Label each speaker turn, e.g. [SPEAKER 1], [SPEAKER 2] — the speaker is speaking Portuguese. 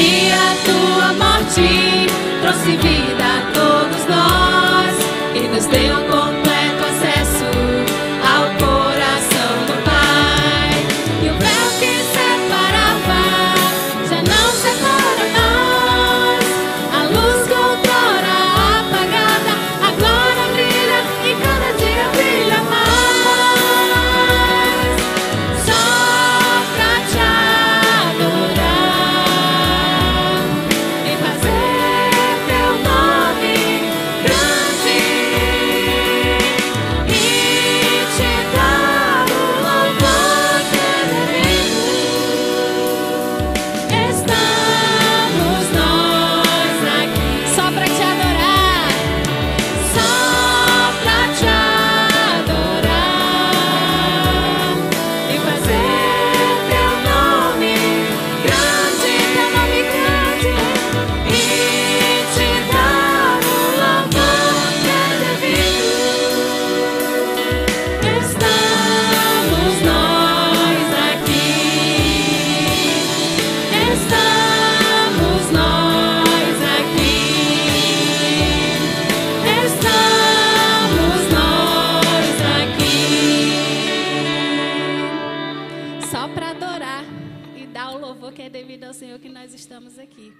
[SPEAKER 1] dia tua morte trouxe vida a todos nós. louvor que é devido ao Senhor que nós estamos aqui.